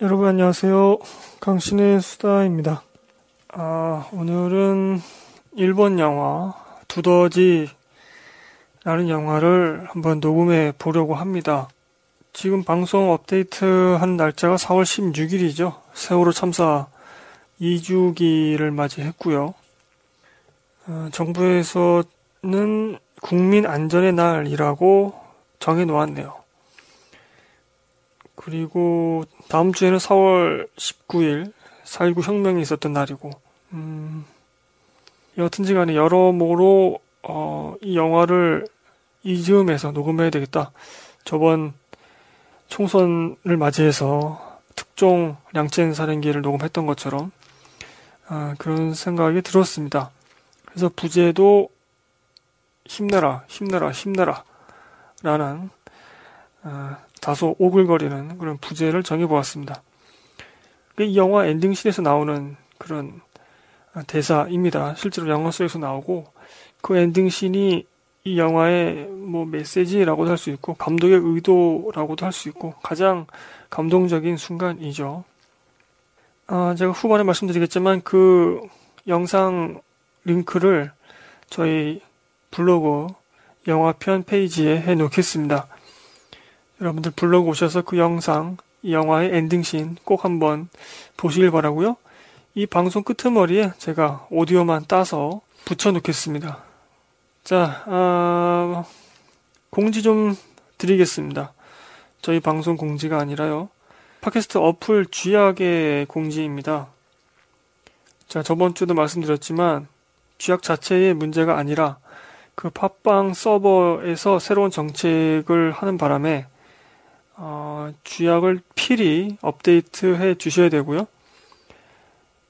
여러분 안녕하세요. 강신의 수다입니다. 아, 오늘은 일본 영화 두더지라는 영화를 한번 녹음해 보려고 합니다. 지금 방송 업데이트 한 날짜가 4월 16일이죠. 세월호 참사 2주기를 맞이했고요. 어, 정부에서는 국민 안전의 날이라고 정해 놓았네요. 그리고 다음 주에는 4월 19일 4.19 혁명이 있었던 날이고, 음, 여튼지 간에 여러모로, 어, 이 영화를 이즈음에서 녹음해야 되겠다. 저번 총선을 맞이해서 특종 량첸 살인기를 녹음했던 것처럼, 아, 그런 생각이 들었습니다. 그래서 부제도 힘내라, 힘내라, 힘내라, 라는, 아, 다소 오글거리는 그런 부제를 정해보았습니다. 이 영화 엔딩씬에서 나오는 그런 대사입니다. 실제로 영화 속에서 나오고 그 엔딩씬이 이 영화의 뭐 메시지라고도 할 수 있고 감독의 의도라고도 할 수 있고 가장 감동적인 순간이죠. 아, 제가 후반에 말씀드리겠지만 그 영상 링크를 저희 블로그 영화편 페이지에 해 놓겠습니다. 여러분들 블로그 오셔서 그 영상, 이 영화의 엔딩씬 꼭 한번 보시길 바라고요. 이 방송 끄트머리에 제가 오디오만 따서 붙여놓겠습니다. 자, 아, 공지 좀 드리겠습니다. 저희 방송 공지가 아니라요. 팟캐스트 어플 쥐약의 공지입니다. 자, 저번 주도 말씀드렸지만 쥐약 자체의 문제가 아니라 그 팟빵 서버에서 새로운 정책을 하는 바람에 어, 쥐약을 필히 업데이트해 주셔야 되고요.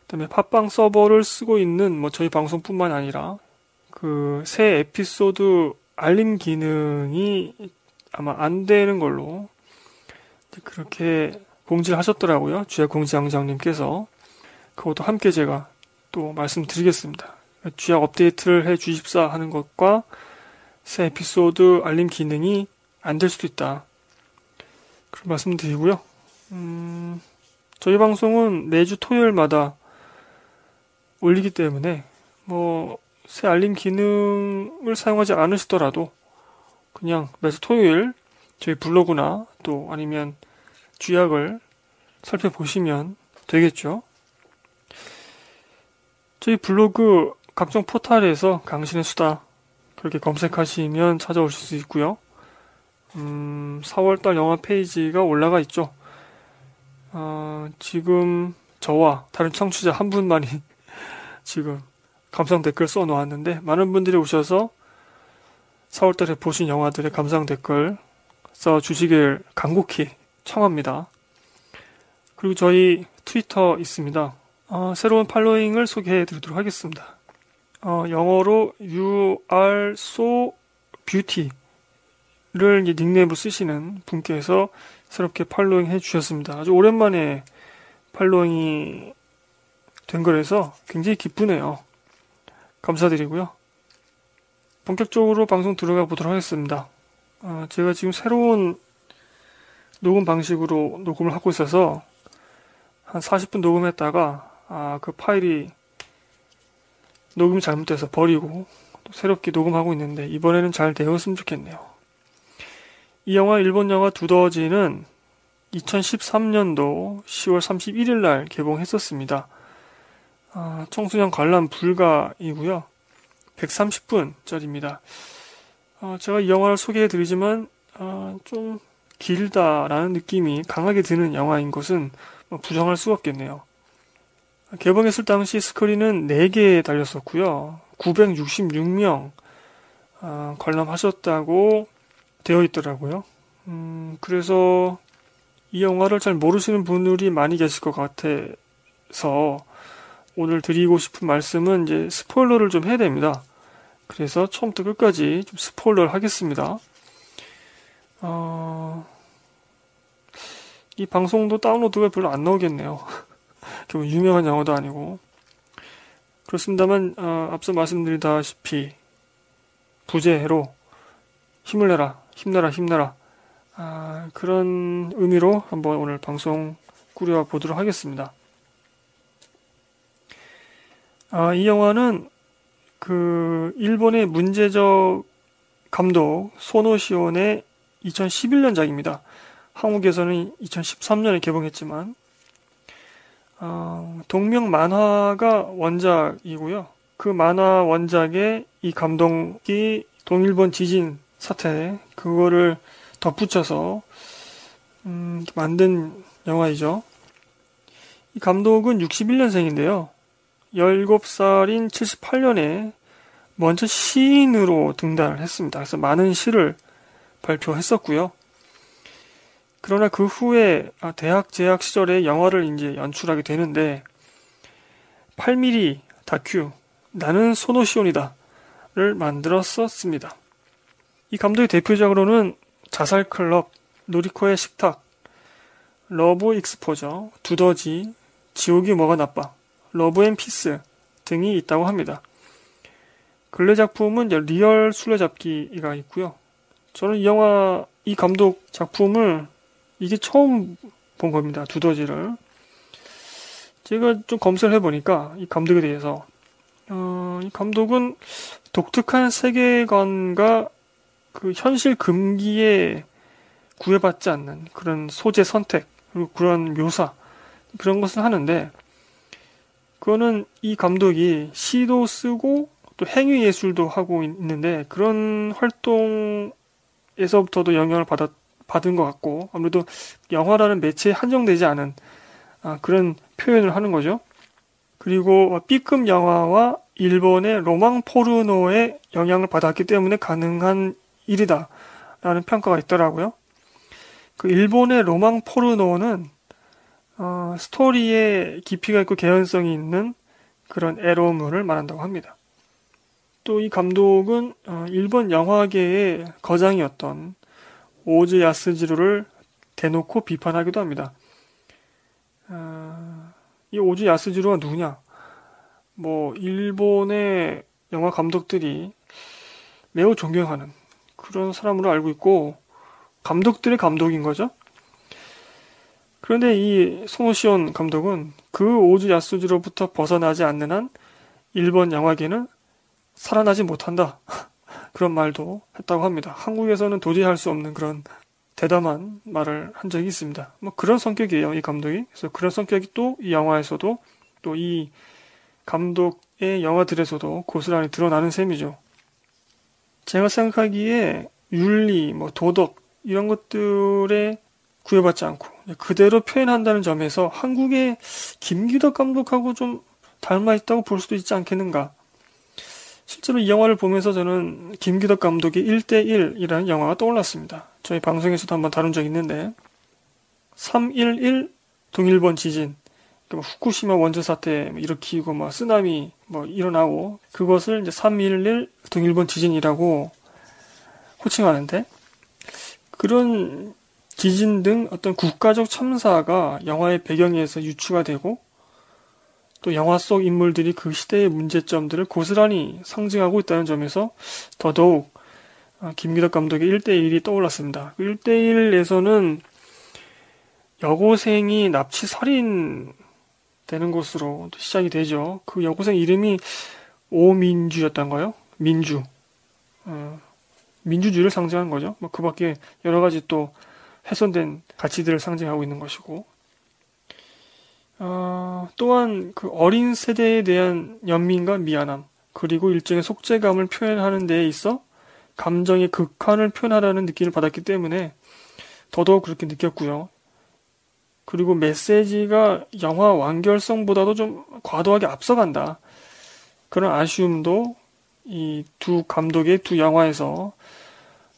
그다음에 팟빵 서버를 쓰고 있는 뭐 저희 방송뿐만 아니라 그 새 에피소드 알림 기능이 아마 안 되는 걸로 그렇게 공지를 하셨더라고요. 쥐약 공지장장님께서 그것도 함께 제가 또 말씀드리겠습니다. 쥐약 업데이트를 해 주십사 하는 것과 새 에피소드 알림 기능이 안 될 수도 있다. 그런 말씀 드리고요. 음, 저희 방송은 매주 토요일마다 올리기 때문에 뭐 새 알림 기능을 사용하지 않으시더라도 그냥 매주 토요일 저희 블로그나 또 아니면 주약을 살펴보시면 되겠죠. 저희 블로그 각종 포탈에서 강신의 수다 그렇게 검색하시면 찾아오실 수 있고요. 음, 4월달 영화 페이지가 올라가 있죠. 어, 지금 저와 다른 청취자 한 분만이 지금 감상 댓글 써 놓았는데 많은 분들이 오셔서 4월달에 보신 영화들의 감상 댓글 써 주시길 간곡히 청합니다. 그리고 저희 트위터 있습니다. 어, 새로운 팔로잉을 소개해 드리도록 하겠습니다. 어, 영어로 you are so beauty 를 닉네임으로 쓰시는 분께서 새롭게 팔로잉 해 주셨습니다. 아주 오랜만에 팔로잉이 된 거라서 굉장히 기쁘네요. 감사드리고요. 본격적으로 방송 들어가 보도록 하겠습니다. 어, 제가 지금 새로운 녹음 방식으로 녹음을 하고 있어서 한 40분 녹음했다가 아, 그 파일이 녹음이 잘못돼서 버리고 또 새롭게 녹음하고 있는데 이번에는 잘 되었으면 좋겠네요. 이 영화 일본 영화 두더지는 2013년도 10월 31일 날 개봉했었습니다. 아, 청소년 관람 불가이고요. 130분짜리입니다. 아, 제가 이 영화를 소개해 드리지만 아, 좀 길다라는 느낌이 강하게 드는 영화인 것은 뭐 부정할 수가 없겠네요. 개봉했을 당시 스크린은 4개 달렸었고요. 966명 아, 관람하셨다고 되어 있더라고요. 음, 그래서 이 영화를 잘 모르시는 분들이 많이 계실 것 같아서 오늘 드리고 싶은 말씀은 이제 스포일러를 좀 해야 됩니다. 그래서 처음부터 끝까지 좀 스포일러를 하겠습니다. 어... 이 방송도 다운로드가 별로 안 나오겠네요. 유명한 영화도 아니고. 그렇습니다만, 어, 앞서 말씀드리다시피, 부재로 힘을 내라, 힘내라, 힘내라. 아, 그런 의미로 한번 오늘 방송 꾸려 보도록 하겠습니다. 아, 이 영화는 그 일본의 문제적 감독 소노시온의 2011년작입니다. 한국에서는 2013년에 개봉했지만 어, 동명 만화가 원작이고요. 그 만화 원작에 이 감독이 동일본 지진 사태 그거를 덧붙여서 음, 만든 영화이죠. 이 감독은 61년생인데요. 17살인 78년에 먼저 시인으로 등단을 했습니다. 그래서 많은 시를 발표했었고요. 그러나 그 후에 아, 대학 재학 시절에 영화를 이제 연출하게 되는데 8mm 다큐 나는 소노 시온이다를 만들었었습니다. 이 감독의 대표작으로는 자살 클럽, 노리코의 식탁, Love Exposure, 두더지, 지옥이 뭐가 나빠, Love and Peace 등이 있다고 합니다. 근래 작품은 리얼 술래잡기가 있고요. 저는 이 영화, 이 감독 작품을 이게 처음 본 겁니다. 두더지를. 제가 좀 검색을 해보니까 이 감독에 대해서 어, 이 감독은 독특한 세계관과 그 현실 금기에 구애받지 않는 그런 소재 선택 그리고 그런 묘사 그런 것을 하는데 그거는 이 감독이 시도 쓰고 또 행위 예술도 하고 있는데 그런 활동에서부터도 영향을 받았 받은 것 같고 아무래도 영화라는 매체에 한정되지 않은 아, 그런 표현을 하는 거죠. 그리고 B급 영화와 일본의 로망 포르노의 영향을 받았기 때문에 가능한 일이다 라는 평가가 있더라고요. 그 일본의 로망 포르노는 어, 스토리에 깊이가 있고 개연성이 있는 그런 에로물을 말한다고 합니다. 또 이 감독은 어, 일본 영화계의 거장이었던 오즈 야스지루를 대놓고 비판하기도 합니다. 어, 이 오즈 야스지루가 누구냐? 뭐 일본의 영화 감독들이 매우 존경하는 그런 사람으로 알고 있고 감독들의 감독인 거죠. 그런데 이 소노시온 감독은 그 오즈 야스지로부터 벗어나지 않는 한 일본 영화계는 살아나지 못한다. 그런 말도 했다고 합니다. 한국에서는 도저히 할 수 없는 그런 대담한 말을 한 적이 있습니다. 뭐 그런 성격이에요, 이 감독이. 그래서 그런 성격이 또 이 영화에서도 또 이 감독의 영화들에서도 고스란히 드러나는 셈이죠. 제가 생각하기에 윤리, 뭐 도덕 이런 것들에 구애받지 않고 그대로 표현한다는 점에서 한국의 김기덕 감독하고 좀 닮아 있다고 볼 수도 있지 않겠는가. 실제로 이 영화를 보면서 저는 김기덕 감독의 1대1이라는 영화가 떠올랐습니다. 저희 방송에서도 한번 다룬 적이 있는데 311 동일본 지진 뭐 후쿠시마 원전 사태 뭐 일으키고 막뭐 쓰나미 뭐 일어나고 그것을 이제 311 동일본 지진이라고 호칭하는데 그런 지진 등 어떤 국가적 참사가 영화의 배경에서 유추가 되고 또 영화 속 인물들이 그 시대의 문제점들을 고스란히 상징하고 있다는 점에서 더더욱 아, 김기덕 감독의 1대1이 떠올랐습니다. 1대1에서는 여고생이 납치 살인 되는 것으로 시작이 되죠. 그 여고생 이름이 오민주였던가요? 민주. 어, 민주주의를 상징하는 거죠. 뭐 그 밖에 여러 가지 또 훼손된 가치들을 상징하고 있는 것이고. 어, 또한 그 어린 세대에 대한 연민과 미안함, 그리고 일종의 속죄감을 표현하는 데에 있어 감정의 극한을 표현하라는 느낌을 받았기 때문에 더더욱 그렇게 느꼈고요. 그리고 메시지가 영화 완결성보다도 좀 과도하게 앞서간다. 그런 아쉬움도 이 두 감독의 두 영화에서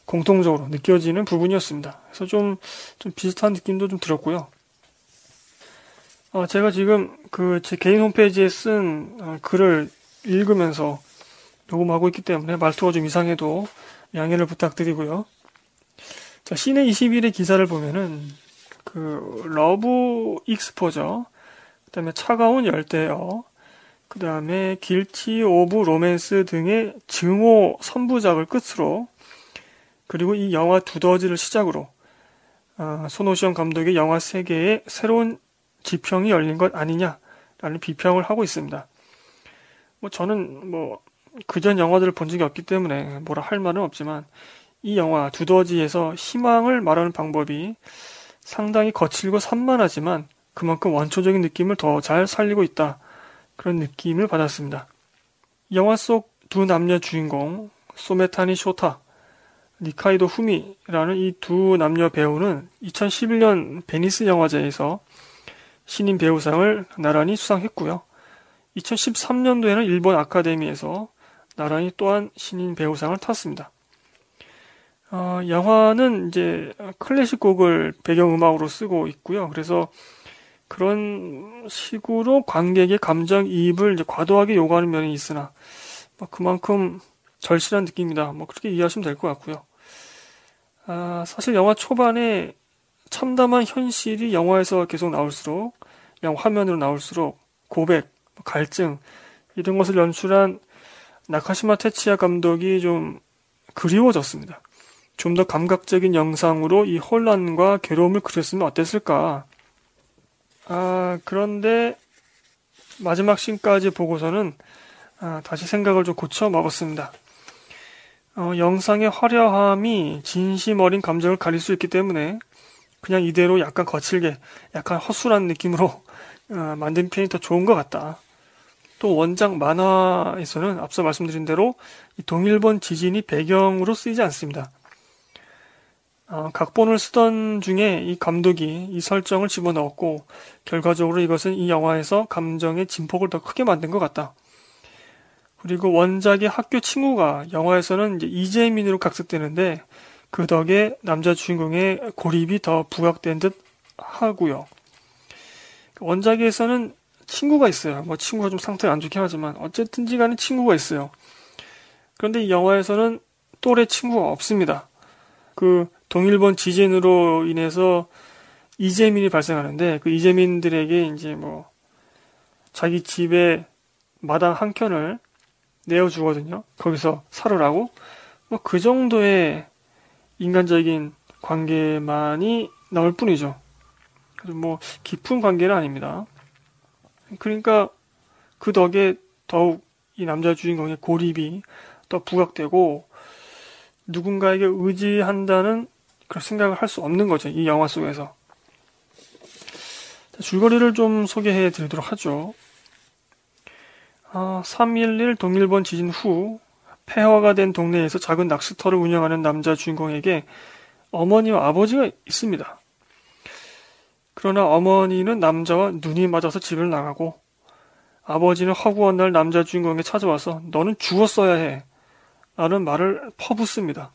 공통적으로 느껴지는 부분이었습니다. 그래서 좀, 좀 비슷한 느낌도 좀 들었고요. 어, 제가 지금 그 제 개인 홈페이지에 쓴 어, 글을 읽으면서 녹음하고 있기 때문에 말투가 좀 이상해도 양해를 부탁드리고요. 자, 씨네 21의 기사를 보면은 그 Love Exposure, 그 다음에 차가운 열대어, 그 다음에 Guilty of Romance 등의 증오 삼부작을 끝으로 그리고 이 영화 두더지를 시작으로 어, 소노 시온 감독의 영화 세계에 새로운 지평이 열린 것 아니냐라는 비평을 하고 있습니다. 뭐 저는 뭐 그전 영화들을 본 적이 없기 때문에 뭐라 할 말은 없지만 이 영화 두더지에서 희망을 말하는 방법이 상당히 거칠고 산만하지만 그만큼 원초적인 느낌을 더 잘 살리고 있다. 그런 느낌을 받았습니다. 영화 속 두 남녀 주인공 소메타니 쇼타, 니카이도 후미라는 이 두 남녀 배우는 2011년 베니스 영화제에서 신인 배우상을 나란히 수상했고요. 2013년도에는 일본 아카데미에서 나란히 또한 신인 배우상을 탔습니다. 어, 영화는 이제 클래식 곡을 배경음악으로 쓰고 있고요. 그래서 그런 식으로 관객의 감정 이입을 이제 과도하게 요구하는 면이 있으나 뭐 그만큼 절실한 느낌이다. 뭐 그렇게 이해하시면 될 것 같고요. 아, 사실 영화 초반에 참담한 현실이 영화에서 계속 나올수록 영화 화면으로 나올수록 고백, 뭐 갈증 이런 것을 연출한 나카시마 테치야 감독이 좀 그리워졌습니다. 좀 더 감각적인 영상으로 이 혼란과 괴로움을 그렸으면 어땠을까? 아, 그런데 마지막 씬까지 보고서는 아, 다시 생각을 좀 고쳐 먹었습니다. 어, 영상의 화려함이 진심 어린 감정을 가릴 수 있기 때문에 그냥 이대로 약간 거칠게, 약간 허술한 느낌으로 어, 만든 편이 더 좋은 것 같다. 또 원작 만화에서는 앞서 말씀드린 대로 동일본 지진이 배경으로 쓰이지 않습니다. 어, 각본을 쓰던 중에 이 감독이 이 설정을 집어넣었고 결과적으로 이것은 이 영화에서 감정의 진폭을 더 크게 만든 것 같다. 그리고 원작의 학교 친구가 영화에서는 이제 이재민으로 각색되는데 그 덕에 남자 주인공의 고립이 더 부각된 듯 하고요. 원작에서는 친구가 있어요. 뭐 친구가 좀 상태가 안 좋긴 하지만 어쨌든지 간에 친구가 있어요. 그런데 이 영화에서는 또래 친구가 없습니다. 그 동일본 지진으로 인해서 이재민이 발생하는데 그 이재민들에게 이제 뭐 자기 집에 마당 한 켠을 내어주거든요. 거기서 살으라고. 뭐 그 정도의 인간적인 관계만이 나올 뿐이죠. 그래서 뭐 깊은 관계는 아닙니다. 그러니까 그 덕에 더욱 이 남자 주인공의 고립이 더 부각되고 누군가에게 의지한다는 그런 생각을 할 수 없는 거죠. 이 영화 속에서. 줄거리를 좀 소개해 드리도록 하죠. 아, 3.11 동일본 지진 후 폐허가 된 동네에서 작은 낚시터를 운영하는 남자 주인공에게 어머니와 아버지가 있습니다. 그러나 어머니는 남자와 눈이 맞아서 집을 나가고 아버지는 허구한 날 남자 주인공에게 찾아와서 너는 죽었어야 해. 라는 말을 퍼붓습니다.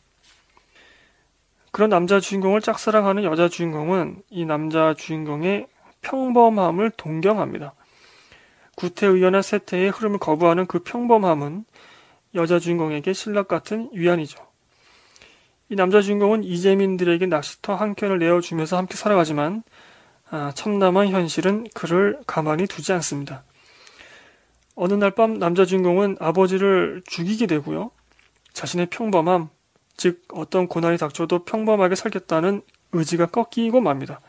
그런 남자 주인공을 짝사랑하는 여자 주인공은 이 남자 주인공의 평범함을 동경합니다. 구태의연한 세태의 흐름을 거부하는 그 평범함은 여자 주인공에게 신락 같은 위안이죠. 이 남자 주인공은 이재민들에게 낚시터 한 켠을 내어주면서 함께 살아가지만 아, 참담한 현실은 그를 가만히 두지 않습니다. 어느 날 밤 남자 주인공은 아버지를 죽이게 되고요. 자신의 평범함, 즉 어떤 고난이 닥쳐도 평범하게 살겠다는 의지가 꺾이고 맙니다.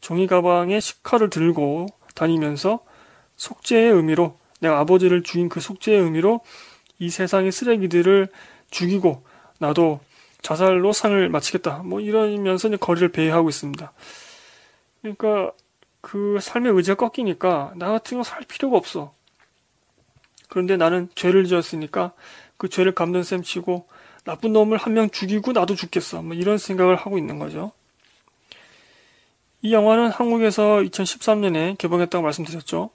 종이 가방에 식칼을 들고 다니면서 속죄의 의미로 내가 아버지를 죽인 그 속죄의 의미로 이 세상의 쓰레기들을 죽이고 나도 자살로 상을 마치겠다. 뭐 이러면서 이제 거리를 배회하고 있습니다. 그러니까 그 삶의 의지가 꺾이니까 나 같은 거 살 필요가 없어. 그런데 나는 죄를 지었으니까 그 죄를 감는 셈 치고 나쁜 놈을 한 명 죽이고 나도 죽겠어. 뭐 이런 생각을 하고 있는 거죠. 이 영화는 한국에서 2013년에 개봉했다고 말씀드렸죠.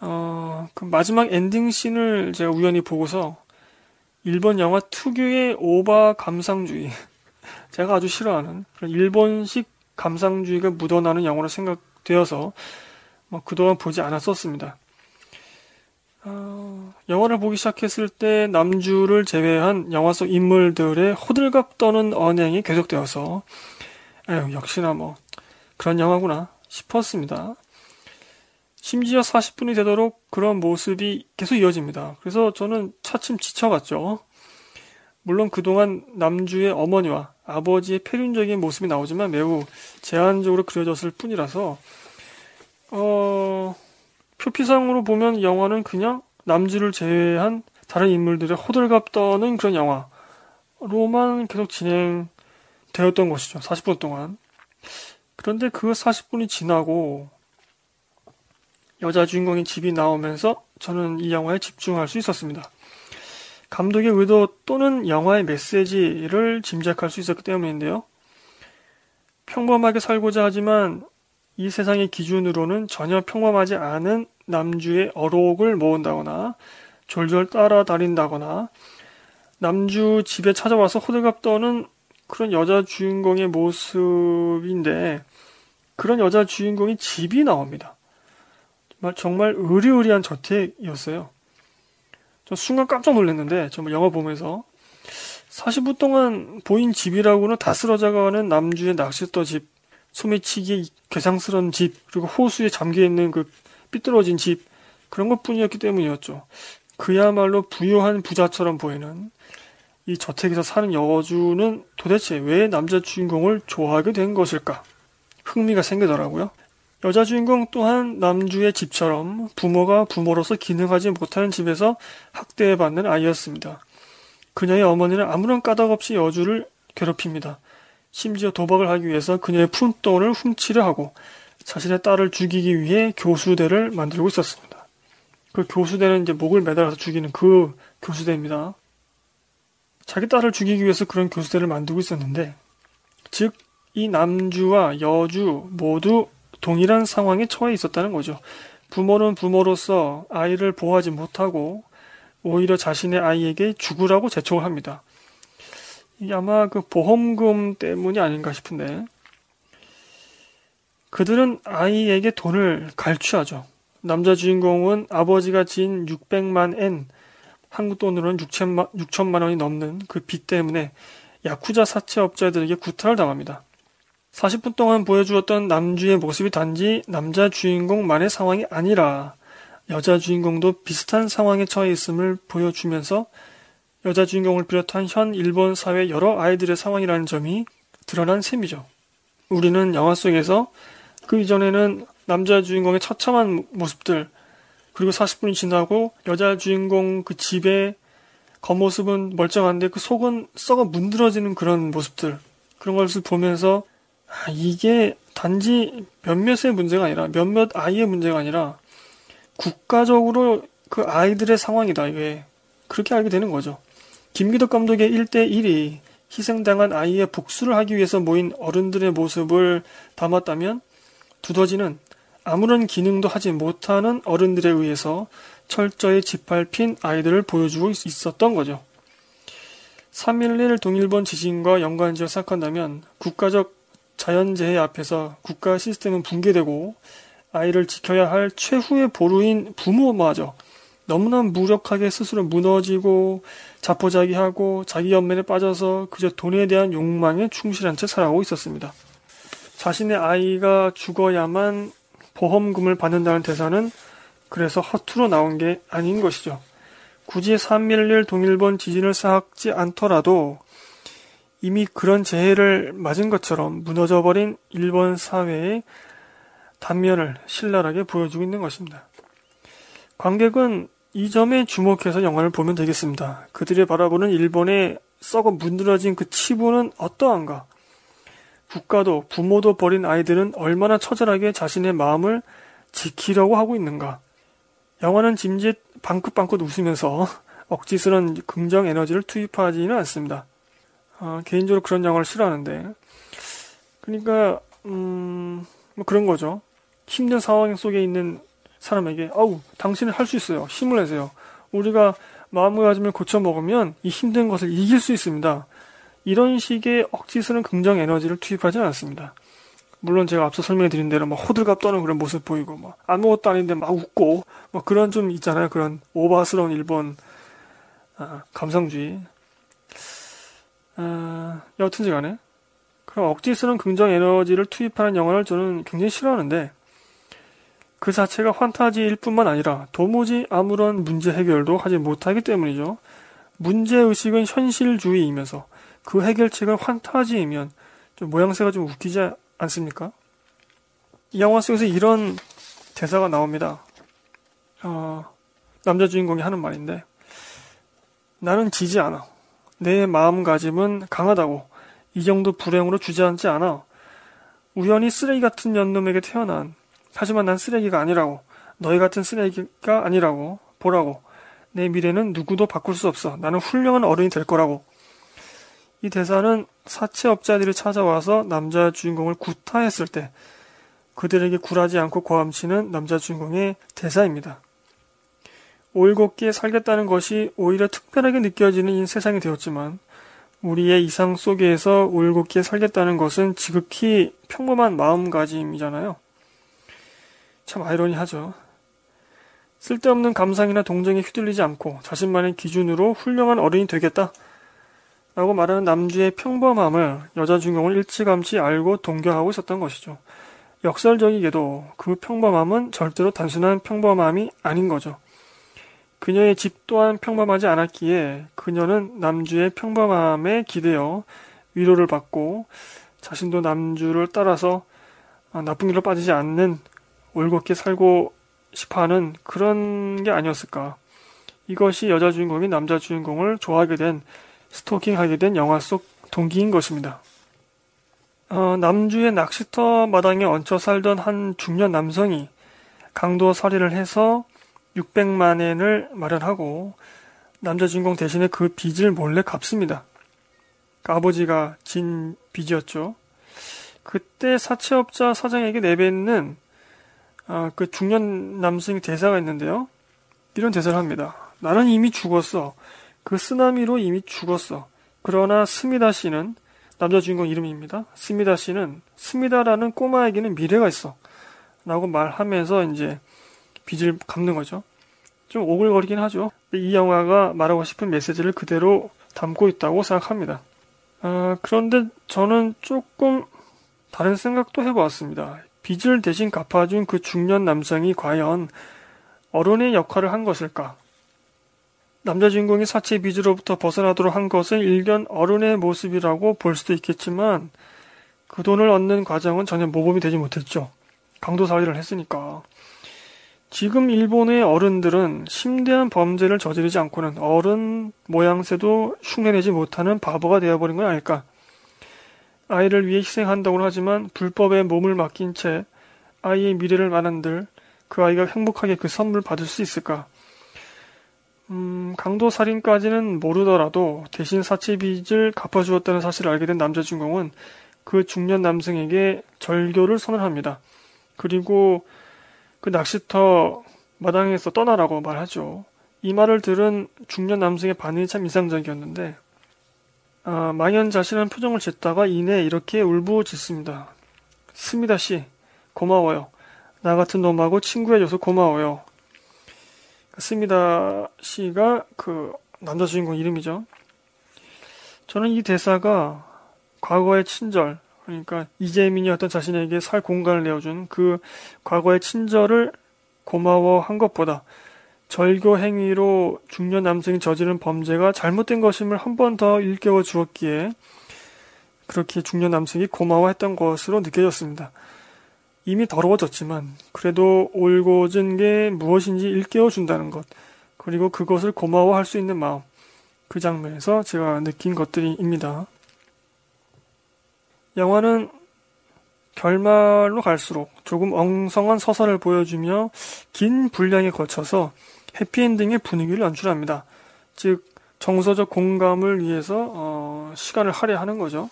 어, 그 마지막 엔딩 씬을 제가 우연히 보고서 일본 영화 특유의 오바 감상주의, 제가 아주 싫어하는 그런 일본식 감상주의가 묻어나는 영화로 생각되어서 뭐 그동안 보지 않았었습니다. 어, 영화를 보기 시작했을 때 남주를 제외한 영화 속 인물들의 호들갑 떠는 언행이 계속되어서 에휴, 역시나 뭐 그런 영화구나 싶었습니다. 심지어 40분이 되도록 그런 모습이 계속 이어집니다. 그래서 저는 차츰 지쳐갔죠. 물론 그동안 남주의 어머니와 아버지의 폐륜적인 모습이 나오지만 매우 제한적으로 그려졌을 뿐이라서 어, 표피상으로 보면 영화는 그냥 남주를 제외한 다른 인물들의 호들갑 떠는 그런 영화로만 계속 진행되었던 것이죠. 40분 동안. 그런데 그 40분이 지나고 여자 주인공의 집이 나오면서 저는 이 영화에 집중할 수 있었습니다. 감독의 의도 또는 영화의 메시지를 짐작할 수 있었기 때문인데요. 평범하게 살고자 하지만 이 세상의 기준으로는 전혀 평범하지 않은 남주의 어록을 모은다거나 졸졸 따라다닌다거나 남주 집에 찾아와서 호들갑 떠는 그런 여자 주인공의 모습인데 그런 여자 주인공이 집이 나옵니다. 정말, 정말 의리의리한 저택이었어요. 저 순간 깜짝 놀랐는데 정말 영화 보면서 40분 동안 보인 집이라고는 다 쓰러져가는 남주의 낚싯터 집, 소매치기의 괴상스러운 집, 그리고 호수에 잠겨있는 그 삐뚤어진 집, 그런 것 뿐이었기 때문이었죠. 그야말로 부유한 부자처럼 보이는 이 저택에서 사는 여주는 도대체 왜 남자 주인공을 좋아하게 된 것일까? 흥미가 생기더라고요. 여자 주인공 또한 남주의 집처럼 부모가 부모로서 기능하지 못하는 집에서 학대받는 아이였습니다. 그녀의 어머니는 아무런 까닭 없이 여주를 괴롭힙니다. 심지어 도박을 하기 위해서 그녀의 푼돈을 훔치려 하고 자신의 딸을 죽이기 위해 교수대를 만들고 있었습니다. 그 교수대는 이제 목을 매달아서 죽이는 그 교수대입니다. 자기 딸을 죽이기 위해서 그런 교수대를 만들고 있었는데, 즉, 이 남주와 여주 모두 동일한 상황에 처해 있었다는 거죠. 부모는 부모로서 아이를 보호하지 못하고 오히려 자신의 아이에게 죽으라고 재촉을 합니다. 이게 아마 그 보험금 때문이 아닌가 싶은데 그들은 아이에게 돈을 갈취하죠. 남자 주인공은 아버지가 지인 600만 엔, 한국 돈으로는 6천만, 6천만 원이 넘는 그 빚 때문에 야쿠자 사채업자들에게 구타를 당합니다. 40분 동안 보여주었던 남주의 모습이 단지 남자 주인공만의 상황이 아니라 여자 주인공도 비슷한 상황에 처해 있음을 보여주면서 여자 주인공을 비롯한 현 일본 사회 여러 아이들의 상황이라는 점이 드러난 셈이죠. 우리는 영화 속에서 그 이전에는 남자 주인공의 처참한 모습들, 그리고 40분이 지나고 여자 주인공 그 집의 겉모습은 멀쩡한데 그 속은 썩어 문드러지는 그런 모습들, 그런 것을 보면서 아, 이게 단지 몇몇의 문제가 아니라 몇몇 아이의 문제가 아니라 국가적으로 그 아이들의 상황이다, 이게. 그렇게 알게 되는 거죠. 김기덕 감독의 1대1이 희생당한 아이의 복수를 하기 위해서 모인 어른들의 모습을 담았다면 두더지는 아무런 기능도 하지 못하는 어른들에 의해서 철저히 짓밟힌 아이들을 보여주고 있었던 거죠. 3.11 동일본 지진과 연관지어 생각한다면 국가적 자연재해 앞에서 국가 시스템은 붕괴되고 아이를 지켜야 할 최후의 보루인 부모마저 너무나 무력하게 스스로 무너지고 자포자기하고 자기 연면에 빠져서 그저 돈에 대한 욕망에 충실한 채 살아가고 있었습니다. 자신의 아이가 죽어야만 보험금을 받는다는 대사는 그래서 허투루 나온 게 아닌 것이죠. 굳이 3.11 동일본 지진을 쌓지 않더라도 이미 그런 재해를 맞은 것처럼 무너져버린 일본 사회의 단면을 신랄하게 보여주고 있는 것입니다. 관객은 이 점에 주목해서 영화를 보면 되겠습니다. 그들이 바라보는 일본의 썩어 문드러진 그 치부는 어떠한가? 국가도 부모도 버린 아이들은 얼마나 처절하게 자신의 마음을 지키려고 하고 있는가? 영화는 짐짓 방긋방긋 웃으면서 억지스런 긍정 에너지를 투입하지는 않습니다. 어, 개인적으로 그런 영화를 싫어하는데. 그러니까, 음, 뭐 그런 거죠. 힘든 상황 속에 있는 사람에게, 어우, 당신은 할 수 있어요. 힘을 내세요. 우리가 마음가짐을 고쳐 먹으면 이 힘든 것을 이길 수 있습니다. 이런 식의 억지스러운 긍정 에너지를 투입하지 않았습니다. 물론 제가 앞서 설명해 드린 대로 막 호들갑 떠는 그런 모습 보이고 막 아무것도 아닌데 막 웃고 막 그런 좀 있잖아요. 그런 오바스러운 일본 아, 감성주의 아, 여튼지 간에 그런 억지스러운 긍정 에너지를 투입하는 영화를 저는 굉장히 싫어하는데 그 자체가 환타지일 뿐만 아니라 도무지 아무런 문제 해결도 하지 못하기 때문이죠. 문제의식은 현실주의이면서 그 해결책은 환타지이면 좀 모양새가 좀 웃기지 않습니까? 이 영화 속에서 이런 대사가 나옵니다. 어, 남자 주인공이 하는 말인데, 나는 지지 않아. 내 마음가짐은 강하다고. 이 정도 불행으로 주저앉지 않아. 우연히 쓰레기 같은 년놈에게 태어난. 하지만 난 쓰레기가 아니라고. 너희 같은 쓰레기가 아니라고. 보라고. 내 미래는 누구도 바꿀 수 없어. 나는 훌륭한 어른이 될 거라고. 이 대사는 사채업자들이 찾아와서 남자 주인공을 구타했을 때 그들에게 굴하지 않고 고함치는 남자 주인공의 대사입니다. 올곧게 살겠다는 것이 오히려 특별하게 느껴지는 이 세상이 되었지만 우리의 이상 속에서 올곧게 살겠다는 것은 지극히 평범한 마음가짐이잖아요. 참 아이러니하죠. 쓸데없는 감상이나 동정에 휘둘리지 않고 자신만의 기준으로 훌륭한 어른이 되겠다. 라고 말하는 남주의 평범함을 여자 주인공은 일찌감치 알고 동경하고 있었던 것이죠. 역설적이게도 그 평범함은 절대로 단순한 평범함이 아닌 거죠. 그녀의 집 또한 평범하지 않았기에 그녀는 남주의 평범함에 기대어 위로를 받고 자신도 남주를 따라서 아, 나쁜 길로 빠지지 않는 올곧게 살고 싶어하는 그런 게 아니었을까. 이것이 여자 주인공이 남자 주인공을 좋아하게 된 스토킹하게 된 영화 속 동기인 것입니다. 어, 남주의 낚시터 마당에 얹혀 살던 한 중년 남성이 강도 살해를 해서 600만 엔을 마련하고 남자 주인공 대신에 그 빚을 몰래 갚습니다. 그 아버지가 진 빚이었죠. 그때 사채업자 사장에게 내뱉는 아, 그 중년 남성의 대사가 있는데요. 이런 대사를 합니다. 나는 이미 죽었어. 그 쓰나미로 이미 죽었어. 그러나 스미다 씨는 남자 주인공 이름입니다. 스미다 씨는 스미다라는 꼬마에게는 미래가 있어. 라고 말하면서 이제 빚을 갚는 거죠. 좀 오글거리긴 하죠. 이 영화가 말하고 싶은 메시지를 그대로 담고 있다고 생각합니다. 아, 그런데 저는 조금 다른 생각도 해보았습니다. 빚을 대신 갚아준 그 중년 남성이 과연 어른의 역할을 한 것일까? 남자 주인공이 사체 빚으로부터 벗어나도록 한 것은 일견 어른의 모습이라고 볼 수도 있겠지만 그 돈을 얻는 과정은 전혀 모범이 되지 못했죠. 강도살이를 했으니까. 지금 일본의 어른들은 심대한 범죄를 저지르지 않고는 어른 모양새도 흉내내지 못하는 바보가 되어버린 건 아닐까. 아이를 위해 희생한다고 하지만 불법에 몸을 맡긴 채 아이의 미래를 말한들 그 아이가 행복하게 그 선물 받을 수 있을까? 음, 강도 살인까지는 모르더라도 대신 사치 빚을 갚아주었다는 사실을 알게 된 남자 주인공은 그 중년 남성에게 절교를 선언합니다. 그리고 그 낚시터 마당에서 떠나라고 말하죠. 이 말을 들은 중년 남성의 반응이 참 인상적이었는데, 아, 망연자실한 표정을 짓다가 이내 이렇게 울부짖습니다. 스미다 씨, 고마워요. 나 같은 놈하고 친구해줘서 고마워요. 스미다 씨가 그 남자 주인공 이름이죠. 저는 이 대사가 과거의 친절, 그러니까 이재민이 어떤 자신에게 살 공간을 내어준 그 과거의 친절을 고마워한 것보다 절교 행위로 중년 남성이 저지른 범죄가 잘못된 것임을 한 번 더 일깨워 주었기에 그렇게 중년 남성이 고마워했던 것으로 느껴졌습니다. 이미 더러워졌지만 그래도 올곧은 게 무엇인지 일깨워 준다는 것 그리고 그것을 고마워할 수 있는 마음 그 장면에서 제가 느낀 것들입니다. 영화는 결말로 갈수록 조금 엉성한 서사를 보여주며 긴 분량에 거쳐서 해피엔딩의 분위기를 연출합니다. 즉 정서적 공감을 위해서 어, 시간을 할애하는 거죠.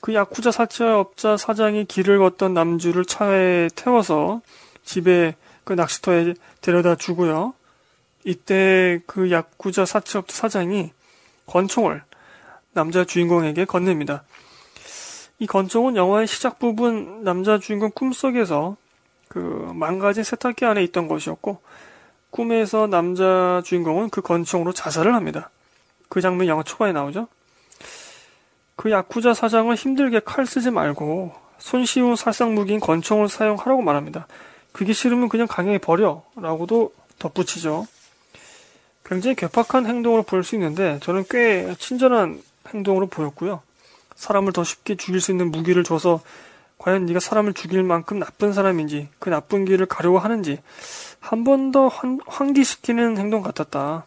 그 야쿠자 사채업자 사장이 길을 걷던 남주를 차에 태워서 집에 그 낚시터에 데려다 주고요. 이때 그 야쿠자 사채업자 사장이 권총을 남자 주인공에게 건넵니다. 이 건총은 영화의 시작 부분 남자 주인공 꿈속에서 그 망가진 세탁기 안에 있던 것이었고 꿈에서 남자 주인공은 그 권총으로 자살을 합니다. 그 장면이 영화 초반에 나오죠. 그 야쿠자 사장은 힘들게 칼 쓰지 말고 손쉬운 살상 무기인 권총을 사용하라고 말합니다. 그게 싫으면 그냥 강행해 버려 라고도 덧붙이죠. 굉장히 괴팍한 행동으로 보일 수 있는데 저는 꽤 친절한 행동으로 보였고요. 사람을 더 쉽게 죽일 수 있는 무기를 줘서 과연 네가 사람을 죽일 만큼 나쁜 사람인지 그 나쁜 길을 가려고 하는지 한 번 더 환기시키는 행동 같았다.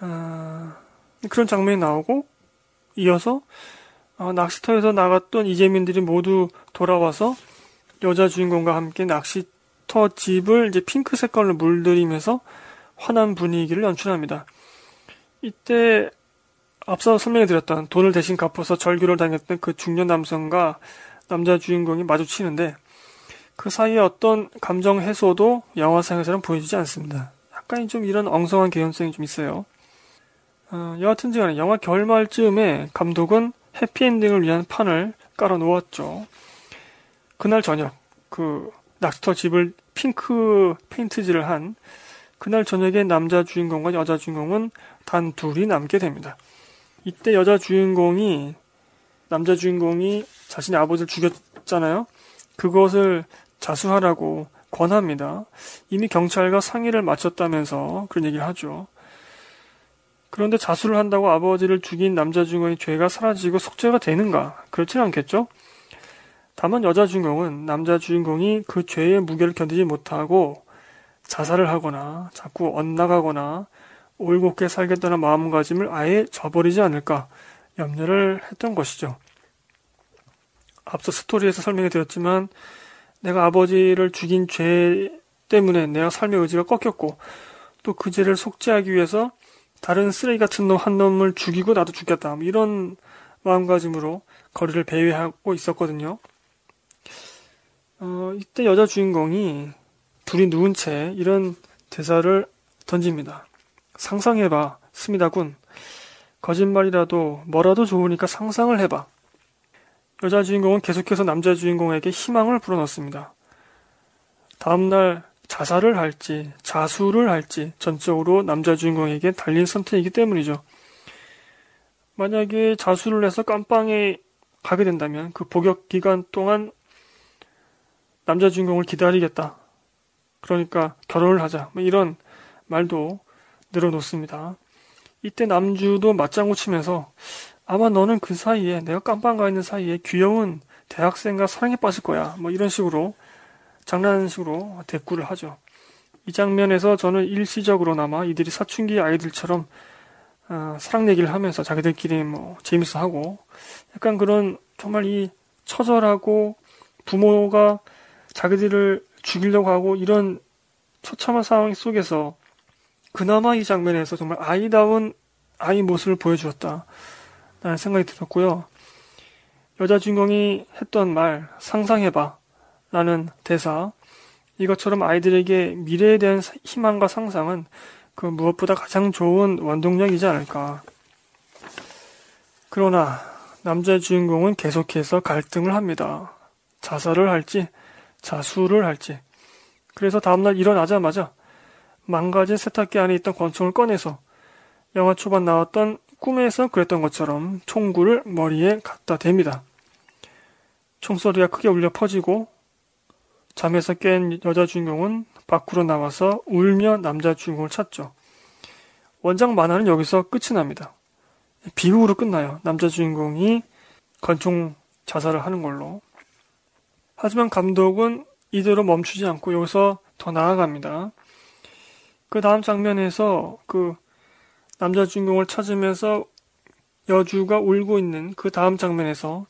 아, 그런 장면이 나오고 이어서 어, 낚시터에서 나갔던 이재민들이 모두 돌아와서 여자 주인공과 함께 낚시터 집을 이제 핑크 색깔로 물들이면서 환한 분위기를 연출합니다. 이때 앞서 설명해드렸던 돈을 대신 갚아서 절규를 당했던 그 중년 남성과 남자 주인공이 마주치는데 그 사이에 어떤 감정 해소도 영화상에서는 보여주지 않습니다. 약간 좀 이런 엉성한 개연성이 좀 있어요. 어, 여하튼 간에 영화 결말쯤에 감독은 해피엔딩을 위한 판을 깔아 놓았죠. 그날 저녁 그 낚시터 집을 핑크 페인트질을 한 그날 저녁에 남자 주인공과 여자 주인공은 단 둘이 남게 됩니다. 이때 여자 주인공이 남자 주인공이 자신의 아버지를 죽였잖아요. 그것을 자수하라고 권합니다. 이미 경찰과 상의를 마쳤다면서 그런 얘기를 하죠. 그런데 자수를 한다고 아버지를 죽인 남자 주인공의 죄가 사라지고 속죄가 되는가? 그렇진 않겠죠? 다만 여자 주인공은 남자 주인공이 그 죄의 무게를 견디지 못하고 자살을 하거나 자꾸 엇나가거나 올곧게 살겠다는 마음가짐을 아예 저버리지 않을까 염려를 했던 것이죠. 앞서 스토리에서 설명해 드렸지만 내가 아버지를 죽인 죄 때문에 내가 삶의 의지가 꺾였고 또 그 죄를 속죄하기 위해서 다른 쓰레기 같은 놈 한 놈을 죽이고 나도 죽겠다 뭐 이런 마음가짐으로 거리를 배회하고 있었거든요. 어, 이때 여자 주인공이 둘이 누운 채 이런 대사를 던집니다. 상상해봐, 스미다군. 거짓말이라도 뭐라도 좋으니까 상상을 해봐. 여자 주인공은 계속해서 남자 주인공에게 희망을 불어넣습니다. 다음날 자살을 할지, 자수를 할지 전적으로 남자 주인공에게 달린 선택이기 때문이죠. 만약에 자수를 해서 깜빵에 가게 된다면 그 복역 기간 동안 남자 주인공을 기다리겠다. 그러니까 결혼을 하자. 뭐 이런 말도 늘어놓습니다. 이때 남주도 맞장구 치면서 아마 너는 그 사이에 내가 깜빵 가 있는 사이에 귀여운 대학생과 사랑에 빠질 거야. 뭐 이런 식으로 장난식으로 대꾸를 하죠. 이 장면에서 저는 일시적으로나마 이들이 사춘기 아이들처럼 어, 사랑 얘기를 하면서 자기들끼리 뭐 재밌어 하고 약간 그런 정말 이 처절하고 부모가 자기들을 죽이려고 하고 이런 처참한 상황 속에서 그나마 이 장면에서 정말 아이다운 아이 모습을 보여주었다. 라는 생각이 들었고요. 여자 주인공이 했던 말, 상상해봐. 라는 대사. 이것처럼 아이들에게 미래에 대한 희망과 상상은 그 무엇보다 가장 좋은 원동력이지 않을까. 그러나 남자 주인공은 계속해서 갈등을 합니다. 자살을 할지, 자수를 할지. 그래서 다음날 일어나자마자 망가진 세탁기 안에 있던 권총을 꺼내서 영화 초반 나왔던 꿈에서 그랬던 것처럼 총구를 머리에 갖다 댑니다. 총소리가 크게 울려 퍼지고 잠에서 깬 여자 주인공은 밖으로 나와서 울며 남자 주인공을 찾죠. 원작 만화는 여기서 끝이 납니다. 비극으로 끝나요. 남자 주인공이 권총 자살을 하는 걸로. 하지만 감독은 이대로 멈추지 않고 여기서 더 나아갑니다. 그 다음 장면에서 그 남자 주인공을 찾으면서 여주가 울고 있는 그 다음 장면에서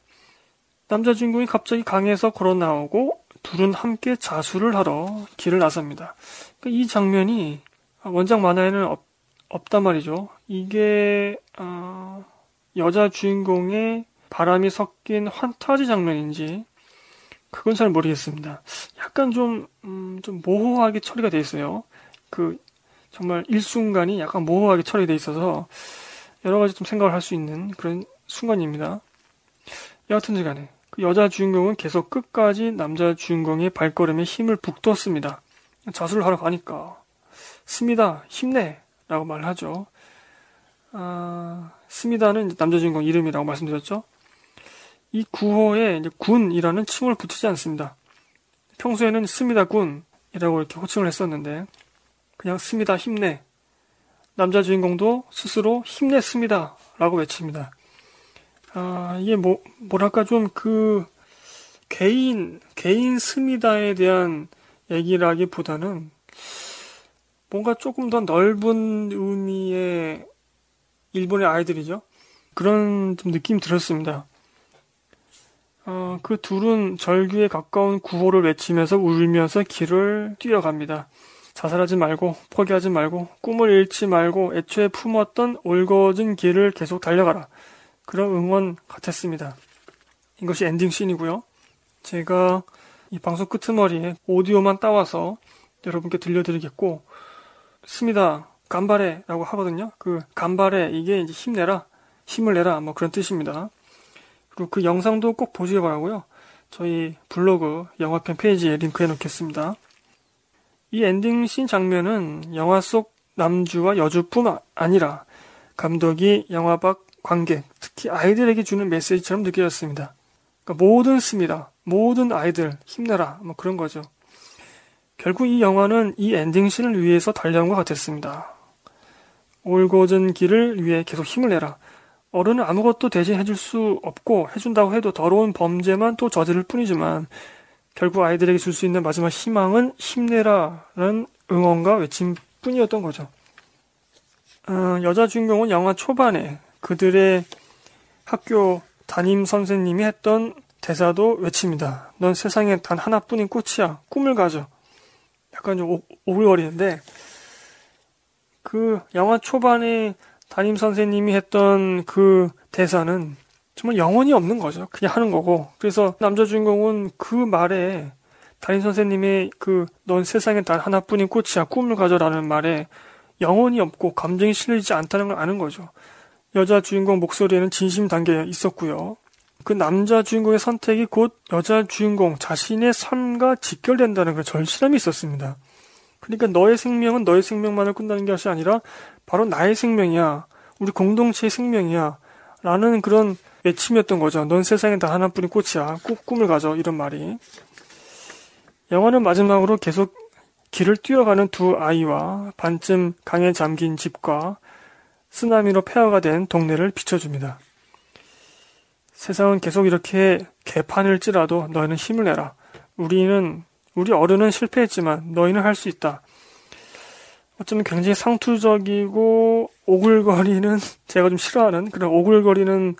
남자 주인공이 갑자기 강에서 걸어 나오고 둘은 함께 자수를 하러 길을 나섭니다. 그러니까 이 장면이 원작 만화에는 없, 없단 말이죠. 이게 어, 여자 주인공의 바람이 섞인 환타지 장면인지 그건 잘 모르겠습니다. 약간 좀, 음, 좀 모호하게 처리가 돼 있어요. 그, 정말 일순간이 약간 모호하게 처리돼 있어서 여러 가지 좀 생각을 할 수 있는 그런 순간입니다. 여하튼 간에 그 여자 주인공은 계속 끝까지 남자 주인공의 발걸음에 힘을 북돋습니다. 자수를 하러 가니까 스미다 힘내 라고 말하죠. 아, 스미다는 남자 주인공 이름이라고 말씀드렸죠. 이 구호에 군이라는 칭호를 붙이지 않습니다. 평소에는 스미다 군이라고 이렇게 호칭을 했었는데 그냥 스미다 힘내 남자 주인공도 스스로 힘냈습니다 라고 외칩니다. 아, 이게 뭐, 뭐랄까 좀 그 개인, 개인 스미다에 대한 얘기라기보다는 뭔가 조금 더 넓은 의미의 일본의 아이들이죠. 그런 좀 느낌이 들었습니다. 어, 그 둘은 절규에 가까운 구호를 외치면서 울면서 길을 뛰어갑니다. 자살하지 말고 포기하지 말고 꿈을 잃지 말고 애초에 품었던 올거진 길을 계속 달려가라. 그런 응원 같았습니다. 이것이 엔딩 씬이고요. 제가 이 방송 끄트머리에 오디오만 따와서 여러분께 들려드리겠고 습니다. 頑張れ 라고 하거든요. 그 頑張れ 이게 이제 힘내라 힘을 내라 뭐 그런 뜻입니다. 그리고 그 영상도 꼭 보시기 바라고요. 저희 블로그 영화편 페이지에 링크해 놓겠습니다. 이 엔딩 씬 장면은 영화 속 남주와 여주뿐 아니라 감독이 영화 밖 관객, 특히 아이들에게 주는 메시지처럼 느껴졌습니다. 그러니까 모든 습니다. 모든 아이들 힘내라 뭐 그런 거죠. 결국 이 영화는 이 엔딩씬을 위해서 달려온 것 같았습니다. 올곧은 길을 위해 계속 힘을 내라. 어른은 아무것도 대신 해줄 수 없고 해준다고 해도 더러운 범죄만 또 저지를 뿐이지만 결국 아이들에게 줄 수 있는 마지막 희망은 힘내라는 응원과 외침 뿐이었던 거죠. 어, 여자 주인공은 영화 초반에 그들의 학교 담임 선생님이 했던 대사도 외칩니다. 넌 세상에 단 하나뿐인 꽃이야. 꿈을 가져. 약간 좀 오, 오글거리는데 그 영화 초반에 담임 선생님이 했던 그 대사는 정말 영혼이 없는 거죠. 그냥 하는 거고. 그래서 남자 주인공은 그 말에 담임 선생님의 그 넌 세상에 단 하나뿐인 꽃이야 꿈을 가져라는 말에 영혼이 없고 감정이 실리지 않다는 걸 아는 거죠. 여자 주인공 목소리에는 진심 담겨 있었고요. 그 남자 주인공의 선택이 곧 여자 주인공 자신의 삶과 직결된다는 그 절실함이 있었습니다. 그러니까 너의 생명은 너의 생명만을 꾼다는 것이 아니라 바로 나의 생명이야. 우리 공동체의 생명이야. 라는 그런 외침이었던 거죠. 넌 세상에 다 하나뿐인 꽃이야. 꼭 꿈을 가져. 이런 말이. 영화는 마지막으로 계속 길을 뛰어가는 두 아이와 반쯤 강에 잠긴 집과 쓰나미로 폐허가 된 동네를 비춰줍니다. 세상은 계속 이렇게 개판을 찌라도 너희는 힘을 내라. 우리는 우리 어른은 실패했지만 너희는 할 수 있다. 어쩌면 굉장히 상투적이고 오글거리는 제가 좀 싫어하는 그런 오글거리는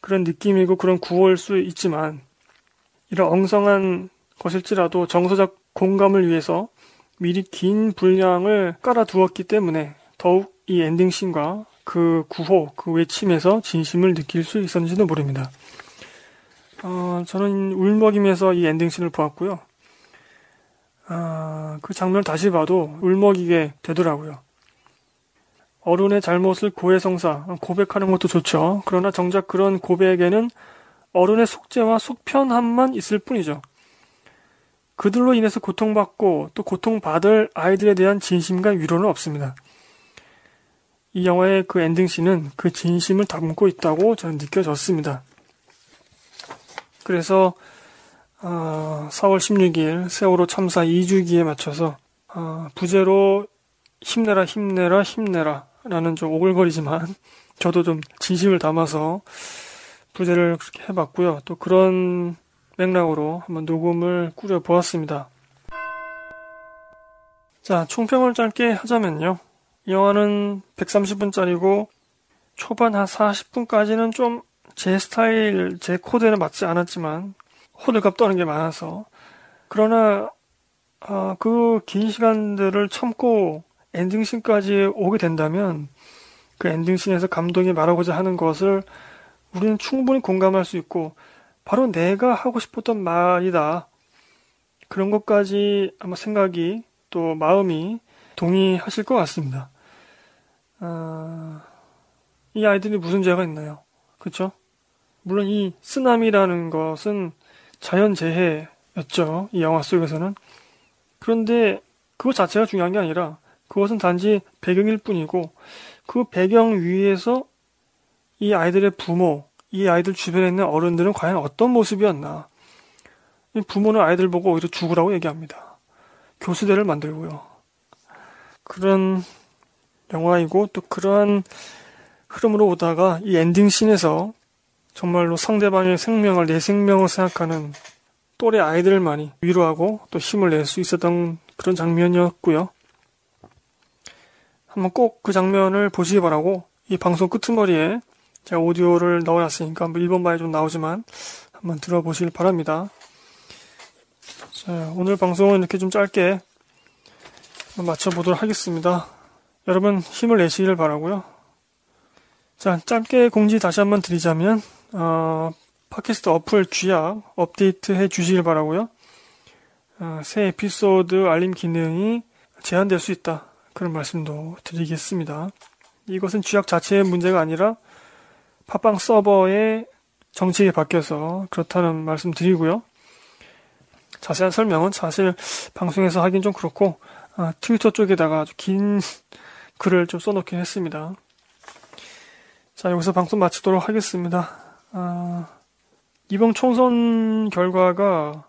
그런 느낌이고 그런 구호일 수 있지만 이런 엉성한 것일지라도 정서적 공감을 위해서 미리 긴 분량을 깔아두었기 때문에 더욱 이 엔딩씬과 그 구호, 그 외침에서 진심을 느낄 수 있었는지도 모릅니다. 어, 저는 울먹이면서 이 엔딩씬을 보았고요. 아, 그 장면을 다시 봐도 울먹이게 되더라고요. 어른의 잘못을 고해성사, 고백하는 것도 좋죠. 그러나 정작 그런 고백에는 어른의 속죄와 속편함만 있을 뿐이죠. 그들로 인해서 고통받고 또 고통받을 아이들에 대한 진심과 위로는 없습니다. 이 영화의 그 엔딩씬은 그 진심을 담고 있다고 저는 느껴졌습니다. 그래서 어, 4월 16일 세월호 참사 2주기에 맞춰서 어, 부제로 힘내라 힘내라 힘내라 라는 좀 오글거리지만 저도 좀 진심을 담아서 부제를 그렇게 해봤고요. 또 그런 맥락으로 한번 녹음을 꾸려보았습니다. 자, 총평을 짧게 하자면요. 이 영화는 130분짜리고 초반 한 40분까지는 좀 제 스타일, 제 코드에는 맞지 않았지만 호들갑 떠는 게 많아서 그러나 어, 그긴 시간들을 참고 엔딩씬까지 오게 된다면 그 엔딩씬에서 감독이 말하고자 하는 것을 우리는 충분히 공감할 수 있고 바로 내가 하고 싶었던 말이다. 그런 것까지 아마 생각이 또 마음이 동의하실 것 같습니다. 어, 이 아이들이 무슨 죄가 있나요? 그쵸? 물론 이 쓰나미라는 것은 자연재해였죠. 이 영화 속에서는. 그런데 그것 자체가 중요한 게 아니라 그것은 단지 배경일 뿐이고 그 배경 위에서 이 아이들의 부모, 이 아이들 주변에 있는 어른들은 과연 어떤 모습이었나. 부모는 아이들 보고 오히려 죽으라고 얘기합니다. 교수대를 만들고요. 그런 영화이고 또 그러한 흐름으로 오다가 이 엔딩 씬에서 정말로 상대방의 생명을 내 생명을 생각하는 또래 아이들을 많이 위로하고 또 힘을 낼 수 있었던 그런 장면이었고요. 한번 꼭 그 장면을 보시기 바라고 이 방송 끄트머리에 제가 오디오를 넣어놨으니까 뭐 일본말로 좀 나오지만 한번 들어보시길 바랍니다. 자, 오늘 방송은 이렇게 좀 짧게 마쳐보도록 하겠습니다. 여러분 힘을 내시길 바라고요. 자, 짧게 공지 다시 한번 드리자면 어, 팟캐스트 어플 쥐약 업데이트 해 주시길 바라고요. 어, 새 에피소드 알림 기능이 제한될 수 있다. 그런 말씀도 드리겠습니다. 이것은 쥐약 자체의 문제가 아니라 팟빵 서버의 정책이 바뀌어서 그렇다는 말씀 드리고요. 자세한 설명은 사실 방송에서 하긴 좀 그렇고 아, 트위터 쪽에다가 아주 긴 글을 좀 써놓긴 했습니다. 자 여기서 방송 마치도록 하겠습니다. 아, 이번 총선 결과가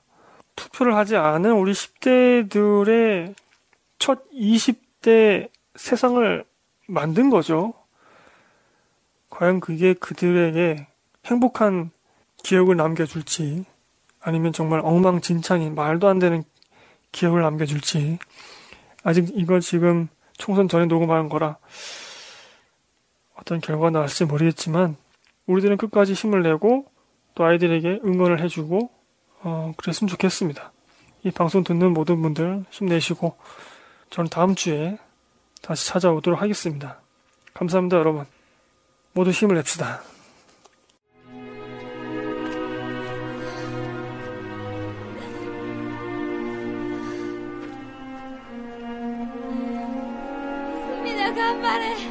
투표를 하지 않은 우리 10대들의 첫 20대 세상을 만든 거죠. 과연 그게 그들에게 행복한 기억을 남겨줄지, 아니면 정말 엉망진창인 말도 안 되는 기억을 남겨줄지, 아직 이걸 지금 총선 전에 녹음한 거라 어떤 결과가 나올지 모르겠지만, 우리들은 끝까지 힘을 내고 또 아이들에게 응원을 해주고 어, 그랬으면 좋겠습니다. 이 방송 듣는 모든 분들 힘내시고 저는 다음 주에 다시 찾아오도록 하겠습니다. 감사합니다, 여러분. 모두 힘을 냅시다. 수